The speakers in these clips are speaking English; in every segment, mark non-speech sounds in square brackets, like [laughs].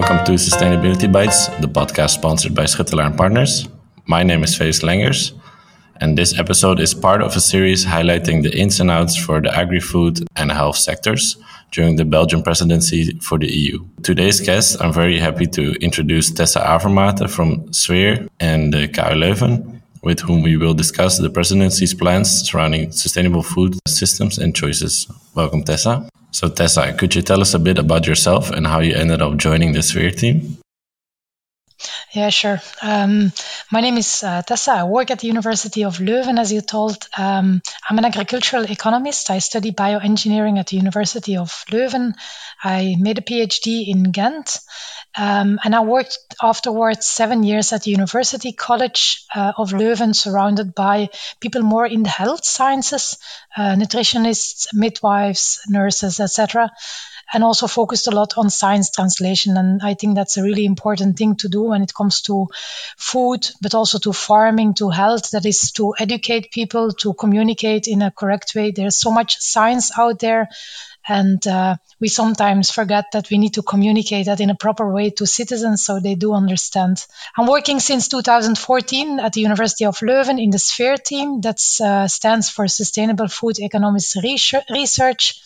welcome to Sustainability Bites, the podcast sponsored by Schuttelaar and Partners. My name is Fees Lengers, and this episode is part of a series highlighting the ins and outs for the agri-food and health sectors during the Belgian presidency for the EU. Today's guest, I'm very happy to introduce Tessa Avermaete from SFERE and uh, KU Leuven, with whom we will discuss the presidency's plans surrounding sustainable food systems and choices. Welcome, Tessa. So, Tessa, could you tell us a bit about yourself and how you ended up joining the SFERE team? Yeah, sure. Um, my name is uh, Tessa. I work at the University of Leuven, as you told. Um, I'm an agricultural economist. I study bioengineering at the University of Leuven. I made a PhD in Ghent, um, and I worked afterwards seven years at the University College uh, of Leuven, surrounded by people more in the health sciences, uh, nutritionists, midwives, nurses, etc and also focused a lot on science translation. And I think that's a really important thing to do when it comes to food, but also to farming, to health. That is to educate people, to communicate in a correct way. There's so much science out there. And uh, we sometimes forget that we need to communicate that in a proper way to citizens so they do understand. I'm working since 2014 at the University of Leuven in the SFERE team. That uh, stands for Sustainable Food Economics Research.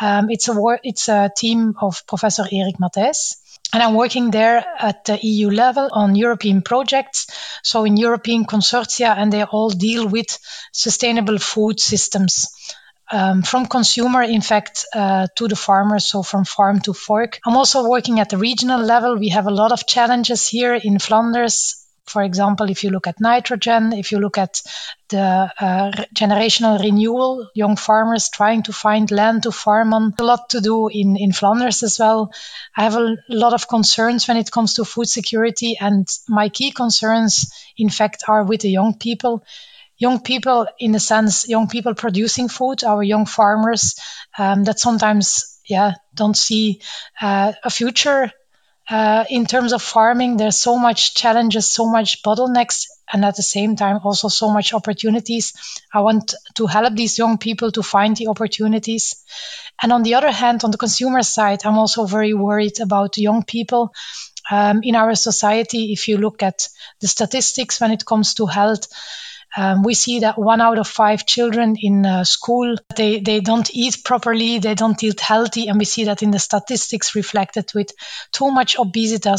Um, it's a it's a team of Professor Erik Mathijs. And I'm working there at the EU level on European projects. So in European consortia, and they all deal with sustainable food systems. Um, from consumer, in fact, uh, to the farmer, so from farm to fork. I'm also working at the regional level. We have a lot of challenges here in Flanders for example, if you look at nitrogen, if you look at the uh, generational renewal, young farmers trying to find land to farm on, a lot to do in, in Flanders as well. I have a lot of concerns when it comes to food security, and my key concerns, in fact, are with the young people. Young people, in the sense, young people producing food, our young farmers um, that sometimes, yeah, don't see uh, a future uh, in terms of farming, there's so much challenges, so much bottlenecks, and at the same time, also so much opportunities. I want to help these young people to find the opportunities. And on the other hand, on the consumer side, I'm also very worried about young people. Um, in our society, if you look at the statistics when it comes to health, um, we see that one out of five children in uh, school they, they don't eat properly, they don't eat healthy, and we see that in the statistics reflected with too much obesity,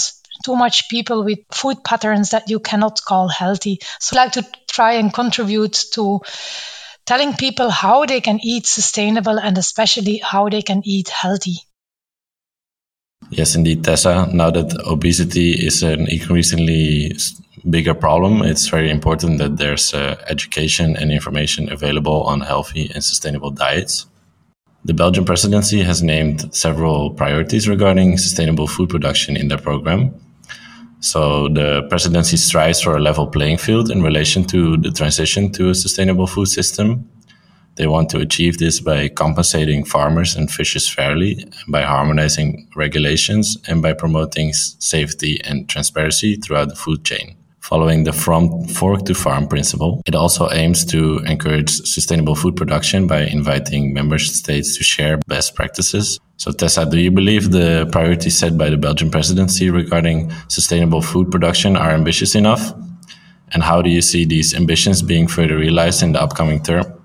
too much people with food patterns that you cannot call healthy. So I like to try and contribute to telling people how they can eat sustainable and especially how they can eat healthy. Yes, indeed, Tessa. Now that obesity is an increasingly bigger problem, it's very important that there's uh, education and information available on healthy and sustainable diets. The Belgian presidency has named several priorities regarding sustainable food production in their program. So the presidency strives for a level playing field in relation to the transition to a sustainable food system. They want to achieve this by compensating farmers and fishers fairly, by harmonizing regulations, and by promoting safety and transparency throughout the food chain. Following the from fork to farm principle, it also aims to encourage sustainable food production by inviting member states to share best practices. So, Tessa, do you believe the priorities set by the Belgian presidency regarding sustainable food production are ambitious enough? And how do you see these ambitions being further realized in the upcoming term?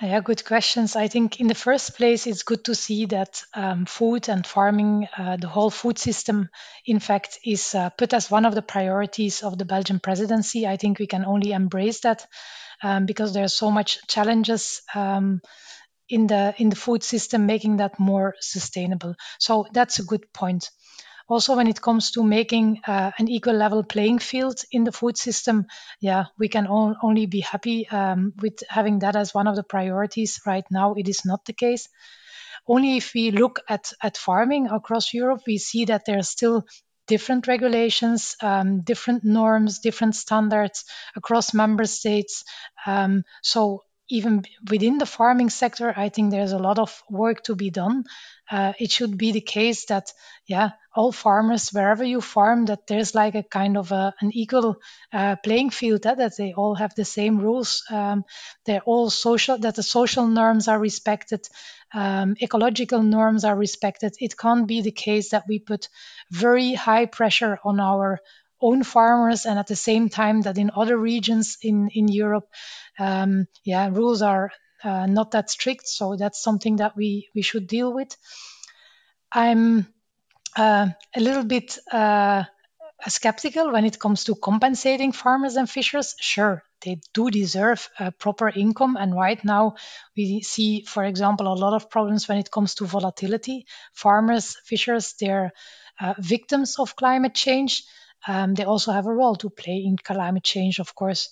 Yeah, good questions. I think in the first place, it's good to see that um, food and farming, uh, the whole food system, in fact, is uh, put as one of the priorities of the Belgian presidency. I think we can only embrace that um, because there are so much challenges um, in the in the food system, making that more sustainable. So that's a good point. Also, when it comes to making uh, an equal level playing field in the food system, yeah, we can on, only be happy um, with having that as one of the priorities. Right now, it is not the case. Only if we look at, at farming across Europe, we see that there are still different regulations, um, different norms, different standards across member states. Um, so even within the farming sector, I think there's a lot of work to be done. Uh, it should be the case that, yeah, all farmers, wherever you farm, that there's like a kind of a, an equal uh, playing field, eh, that they all have the same rules. Um, they're all social, that the social norms are respected. um, ecological norms are respected. It can't be the case that we put very high pressure on our own farmers and at the same time that in other regions in, in Europe, um, yeah, rules are uh, not that strict. So that's something that we, we should deal with. I'm uh, a little bit uh, skeptical when it comes to compensating farmers and fishers. Sure, they do deserve a proper income. And right now, we see, for example, a lot of problems when it comes to volatility. Farmers, fishers, they're uh, victims of climate change. Um, they also have a role to play in climate change, of course.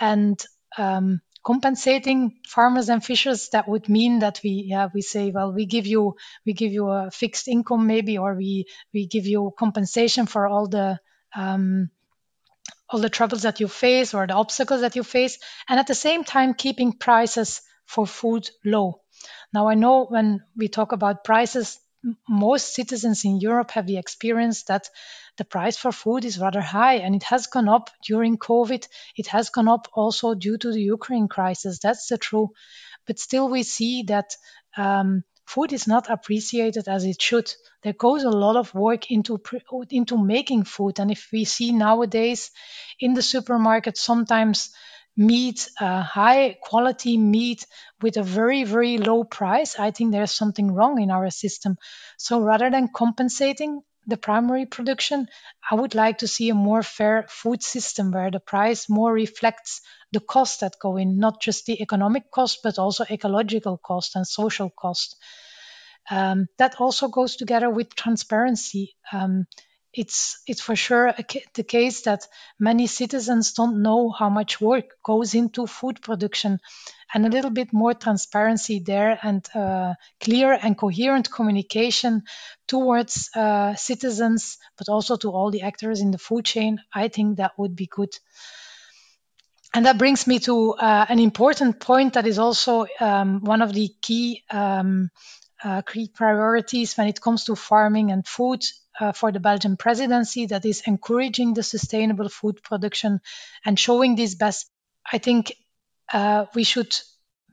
And um, compensating farmers and fishers that would mean that we yeah we say well we give you we give you a fixed income maybe or we we give you compensation for all the um, all the troubles that you face or the obstacles that you face and at the same time keeping prices for food low now i know when we talk about prices most citizens in Europe have the experience that the price for food is rather high and it has gone up during COVID. It has gone up also due to the Ukraine crisis. That's the truth. But still, we see that um, food is not appreciated as it should. There goes a lot of work into into making food, and if we see nowadays in the supermarket, sometimes meat, uh, high quality meat with a very, very low price, I think there's something wrong in our system. So rather than compensating the primary production, I would like to see a more fair food system where the price more reflects the costs that go in, not just the economic cost, but also ecological cost and social cost. Um, that also goes together with transparency. Um, it's it's for sure the case that many citizens don't know how much work goes into food production. And a little bit more transparency there and uh, clear and coherent communication towards uh, citizens but also to all the actors in the food chain i think that would be good. And that brings me to uh, an important point that is also um, one of the key um, uh, key priorities when it comes to farming and food uh, for the Belgian presidency that is encouraging the sustainable food production and showing this best. I think uh, we should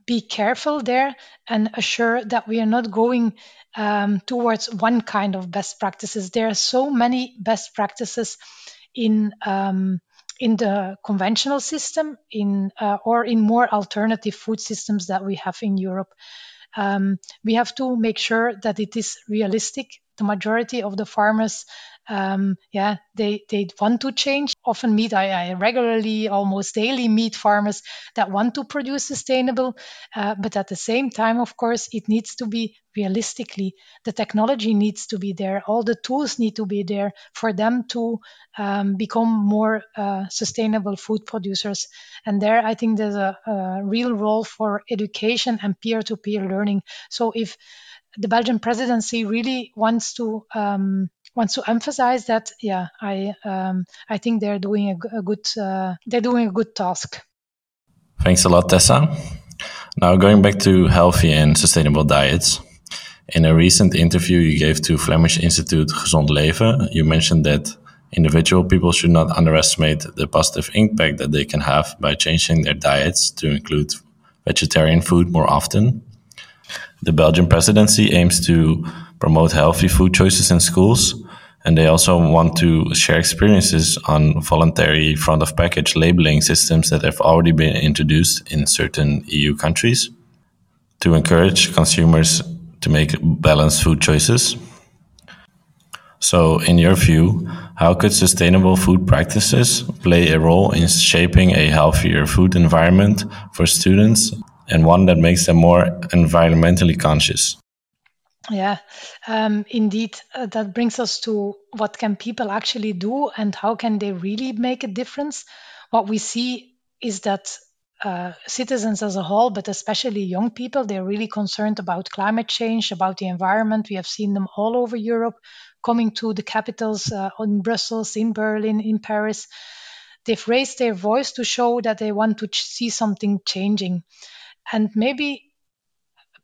be careful there and assure that we are not going um, towards one kind of best practices. There are so many best practices in um, in the conventional system, in uh, or in more alternative food systems that we have in Europe. Um, we have to make sure that it is realistic the majority of the farmers um, yeah they they want to change. Often meet I, I, regularly almost daily meet farmers that want to produce sustainable uh, but at the same time of course it needs to be realistically the technology needs to be there. All the tools need to be there for them to um, become more uh, sustainable food producers. And there i think there's a, a real role for education and peer-to-peer learning. So if the Belgian presidency really wants to um, wants to emphasize that. Yeah, I um, I think they're doing a, a good uh, they're doing a good task. Thanks a lot, Tessa. Now going back to healthy and sustainable diets. In a recent interview you gave to Flemish Institute Gezond Leven, you mentioned that individual people should not underestimate the positive impact that they can have by changing their diets to include vegetarian food more often. The Belgian presidency aims to promote healthy food choices in schools, and they also want to share experiences on voluntary front of package labeling systems that have already been introduced in certain EU countries to encourage consumers to make balanced food choices. So, in your view, how could sustainable food practices play a role in shaping a healthier food environment for students and one that makes them more environmentally conscious. Yeah, um, indeed. Uh, that brings us to what can people actually do and how can they really make a difference. What we see is that uh, citizens as a whole, but especially young people, they're really concerned about climate change, about the environment. We have seen them all over Europe coming to the capitals uh, in Brussels, in Berlin, in Paris. They've raised their voice to show that they want to ch- see something changing. And maybe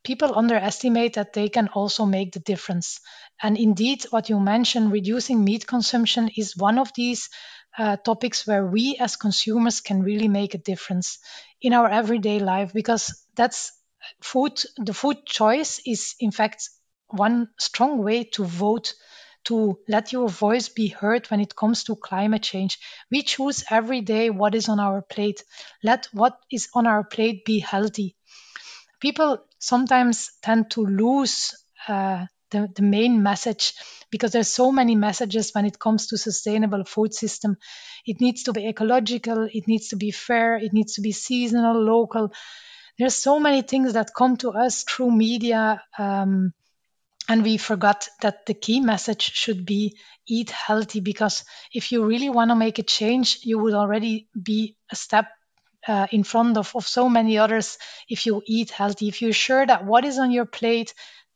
people underestimate that they can also make the difference. And indeed, what you mentioned, reducing meat consumption, is one of these uh, topics where we as consumers can really make a difference in our everyday life because that's food, the food choice is in fact one strong way to vote to let your voice be heard when it comes to climate change. We choose every day what is on our plate. Let what is on our plate be healthy. People sometimes tend to lose uh, the, the main message because there's so many messages when it comes to sustainable food system it needs to be ecological it needs to be fair it needs to be seasonal local there's so many things that come to us through media um, and we forgot that the key message should be eat healthy because if you really want to make a change you would already be a step uh, in front of, of so many others if you eat healthy if you're sure that what is on your plate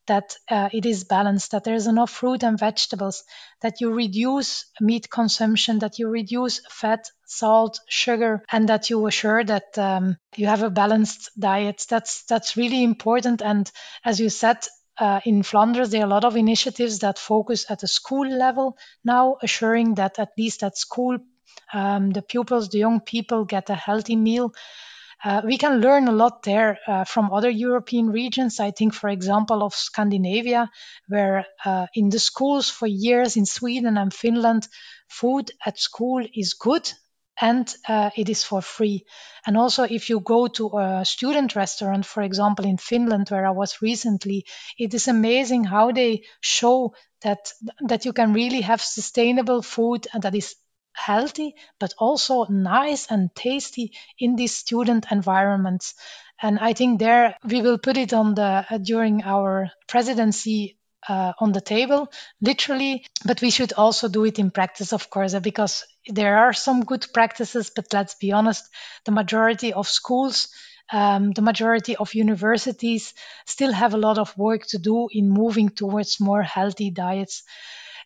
that uh, it is balanced, that there's enough fruit and vegetables, that you reduce meat consumption, that you reduce fat, salt, sugar, and that you assure that um, you have a balanced diet. That's that's really important. And as you said, uh, in Flanders, there are a lot of initiatives that focus at the school level now, assuring that at least at school, um, the pupils, the young people, get a healthy meal. Uh, we can learn a lot there uh, from other European regions. I think, for example, of Scandinavia, where uh, in the schools for years in Sweden and Finland, food at school is good and uh, it is for free. And also, if you go to a student restaurant, for example, in Finland, where I was recently, it is amazing how they show that that you can really have sustainable food and that is healthy but also nice and tasty in these student environments and i think there we will put it on the uh, during our presidency uh, on the table literally but we should also do it in practice of course because there are some good practices but let's be honest the majority of schools um, the majority of universities still have a lot of work to do in moving towards more healthy diets.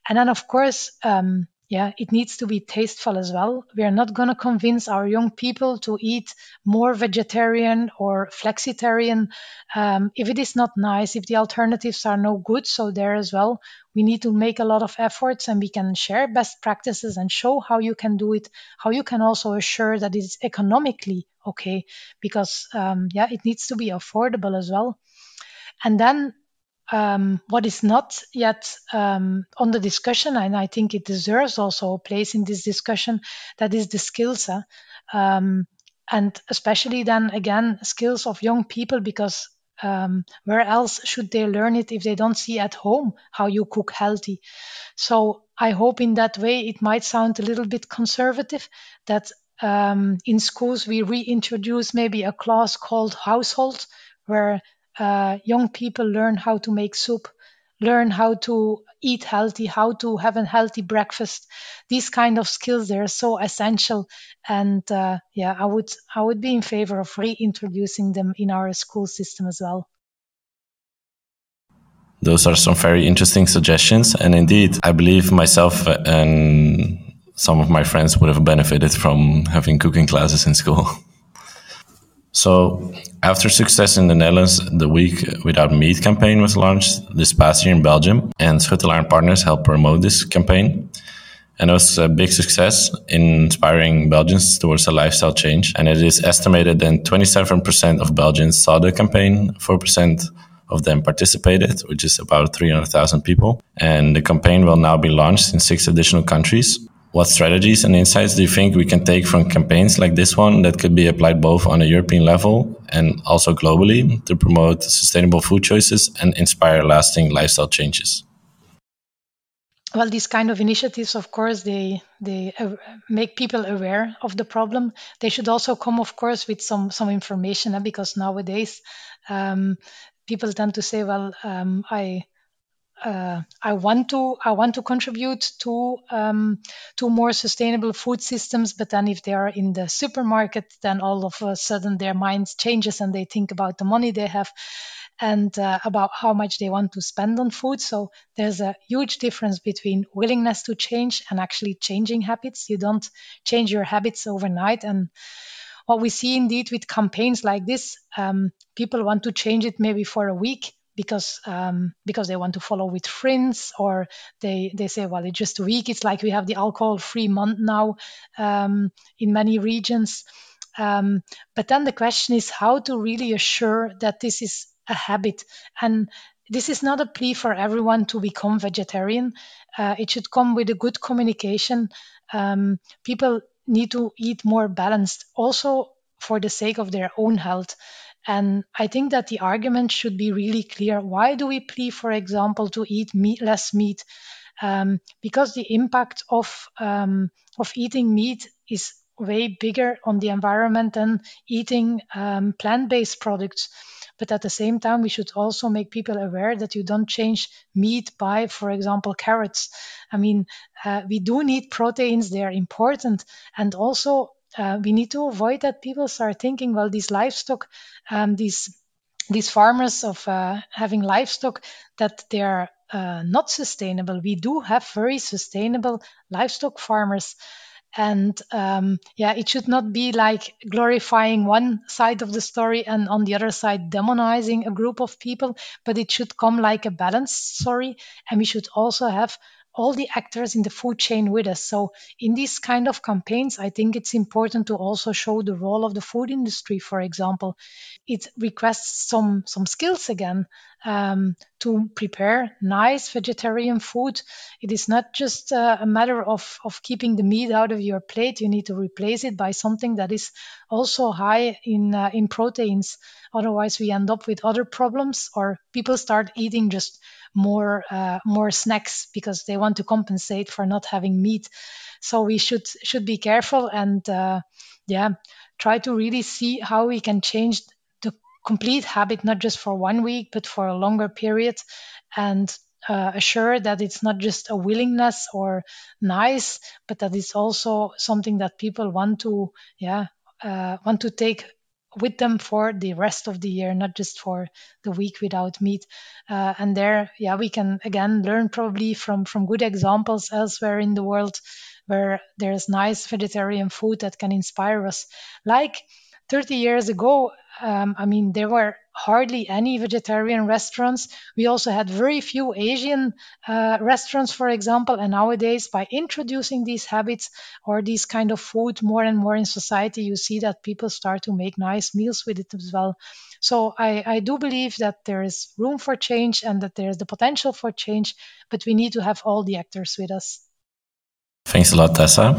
And then of course um, yeah, it needs to be tasteful as well. We are not going to convince our young people to eat more vegetarian or flexitarian um, if it is not nice, if the alternatives are no good. So, there as well, we need to make a lot of efforts and we can share best practices and show how you can do it, how you can also assure that it's economically okay, because, um, yeah, it needs to be affordable as well. And then um, what is not yet um, on the discussion, and I think it deserves also a place in this discussion, that is the skills. Huh? Um, and especially then again, skills of young people, because um, where else should they learn it if they don't see at home how you cook healthy? So I hope in that way it might sound a little bit conservative that um, in schools we reintroduce maybe a class called household where uh, young people learn how to make soup, learn how to eat healthy, how to have a healthy breakfast. These kind of skills they are so essential, and uh, yeah, I would I would be in favor of reintroducing them in our school system as well. Those are some very interesting suggestions, and indeed, I believe myself and some of my friends would have benefited from having cooking classes in school. [laughs] So, after success in the Netherlands, the Week Without Meat campaign was launched this past year in Belgium, and Schuttelaar and partners helped promote this campaign. And it was a big success, inspiring Belgians towards a lifestyle change. And it is estimated that 27% of Belgians saw the campaign, 4% of them participated, which is about 300,000 people. And the campaign will now be launched in six additional countries. What strategies and insights do you think we can take from campaigns like this one that could be applied both on a European level and also globally to promote sustainable food choices and inspire lasting lifestyle changes? well these kind of initiatives of course they they make people aware of the problem they should also come of course with some some information uh, because nowadays um, people tend to say well um, i uh, I want to I want to contribute to um, to more sustainable food systems. But then if they are in the supermarket, then all of a sudden their minds changes and they think about the money they have and uh, about how much they want to spend on food. So there's a huge difference between willingness to change and actually changing habits. You don't change your habits overnight and what we see indeed with campaigns like this, um, people want to change it maybe for a week, because um, because they want to follow with friends or they they say well it's just a week it's like we have the alcohol free month now um, in many regions Um, but then the question is how to really assure that this is a habit. And this is not a plea for everyone to become vegetarian. Uh, it should come with a good communication. Um, people need to eat more balanced, also for the sake of their own health. And I think that the argument should be really clear. Why do we plea, for example, to eat meat, less meat? Um, because the impact of um, of eating meat is way bigger on the environment than eating um, plant-based products. But at the same time, we should also make people aware that you don't change meat by, for example, carrots. I mean, uh, we do need proteins; they are important, and also uh, we need to avoid that people start thinking, well, these livestock, um, these these farmers of uh, having livestock, that they are uh, not sustainable. We do have very sustainable livestock farmers. And um, yeah, it should not be like glorifying one side of the story and on the other side demonizing a group of people, but it should come like a balanced story. And we should also have all the actors in the food chain with us. So in these kind of campaigns, I think it's important to also show the role of the food industry, for example. It requests some some skills again um, to prepare nice vegetarian food. It is not just uh, a matter of, of keeping the meat out of your plate. You need to replace it by something that is also high in uh, in proteins. Otherwise, we end up with other problems, or people start eating just more uh, more snacks because they want to compensate for not having meat. So we should should be careful and uh, yeah, try to really see how we can change complete habit, not just for one week but for a longer period, and uh, assure that it's not just a willingness or nice, but that it's also something that people want to yeah uh, want to take with them for the rest of the year, not just for the week without meat. Uh, and there, yeah, we can again learn probably from from good examples elsewhere in the world where there's nice vegetarian food that can inspire us. Like 30 years ago, um, I mean, there were hardly any vegetarian restaurants. We also had very few Asian uh, restaurants, for example. And nowadays, by introducing these habits or these kind of food more and more in society, you see that people start to make nice meals with it as well. So I, I do believe that there is room for change and that there is the potential for change, but we need to have all the actors with us. Thanks a lot, Tessa.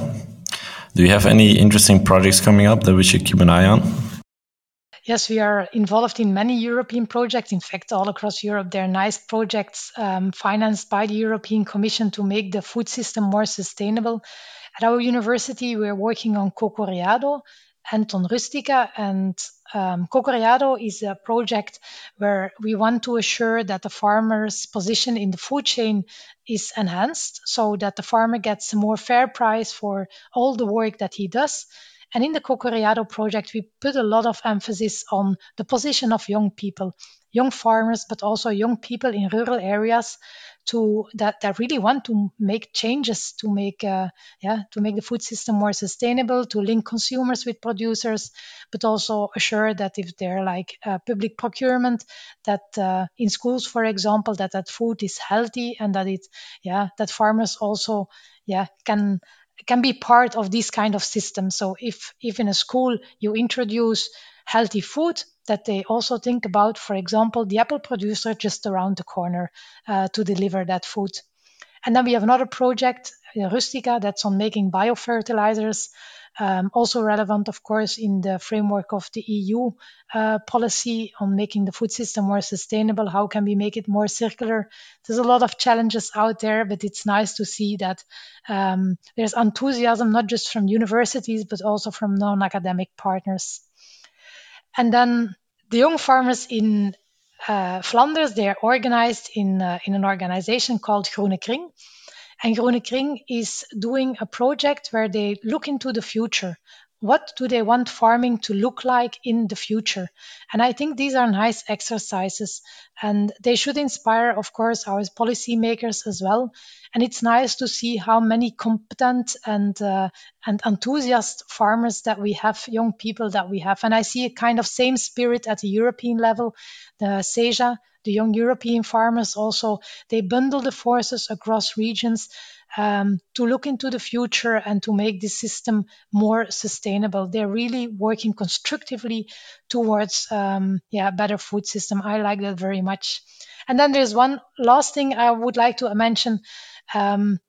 Do you have any interesting projects coming up that we should keep an eye on? Yes, we are involved in many European projects. In fact, all across Europe, there are nice projects um, financed by the European Commission to make the food system more sustainable. At our university, we're working on COCOREADO and Rustica. And um, COCOREADO is a project where we want to assure that the farmer's position in the food chain is enhanced so that the farmer gets a more fair price for all the work that he does and in the COCOREADO project, we put a lot of emphasis on the position of young people, young farmers, but also young people in rural areas to that, that really want to make changes to make uh, yeah to make the food system more sustainable, to link consumers with producers, but also assure that if they're like uh, public procurement, that uh, in schools, for example, that that food is healthy and that it yeah that farmers also yeah can can be part of this kind of system. So if if in a school you introduce healthy food, that they also think about, for example, the apple producer just around the corner uh, to deliver that food. And then we have another project, uh, Rustica, that's on making biofertilizers um, also relevant, of course, in the framework of the EU uh, policy on making the food system more sustainable. How can we make it more circular? There's a lot of challenges out there, but it's nice to see that um, there's enthusiasm not just from universities, but also from non academic partners. And then the young farmers in uh, Flanders, they are organized in, uh, in an organization called Groene Kring. And Groene Kring is doing a project where they look into the future. What do they want farming to look like in the future? And I think these are nice exercises and they should inspire, of course, our policymakers as well. And it's nice to see how many competent and uh, and enthusiast farmers that we have, young people that we have. And I see a kind of same spirit at the European level. The CEJA, the young European farmers also they bundle the forces across regions um, to look into the future and to make this system more sustainable. They're really working constructively towards um, yeah better food system. I like that very much. And then there's one last thing I would like to mention. Um,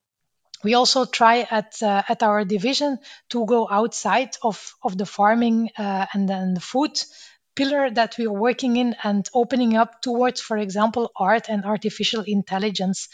we also try at uh, at our division to go outside of of the farming uh, and then the food pillar that we are working in and opening up towards, for example, art and artificial intelligence.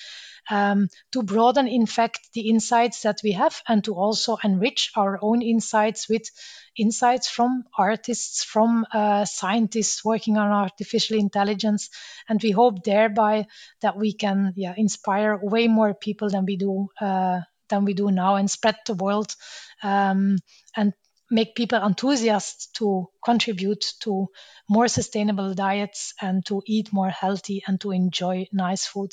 Um, to broaden, in fact, the insights that we have and to also enrich our own insights with insights from artists, from uh, scientists working on artificial intelligence. And we hope thereby that we can yeah, inspire way more people than we do. Uh, than we do now and spread the world um, and make people enthusiasts to contribute to more sustainable diets and to eat more healthy and to enjoy nice food.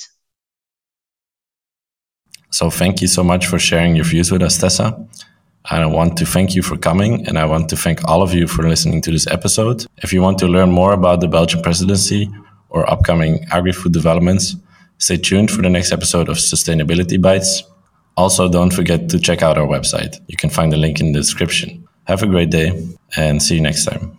So, thank you so much for sharing your views with us, Tessa. I want to thank you for coming, and I want to thank all of you for listening to this episode. If you want to learn more about the Belgian presidency or upcoming agri food developments, stay tuned for the next episode of Sustainability Bites. Also, don't forget to check out our website. You can find the link in the description. Have a great day and see you next time.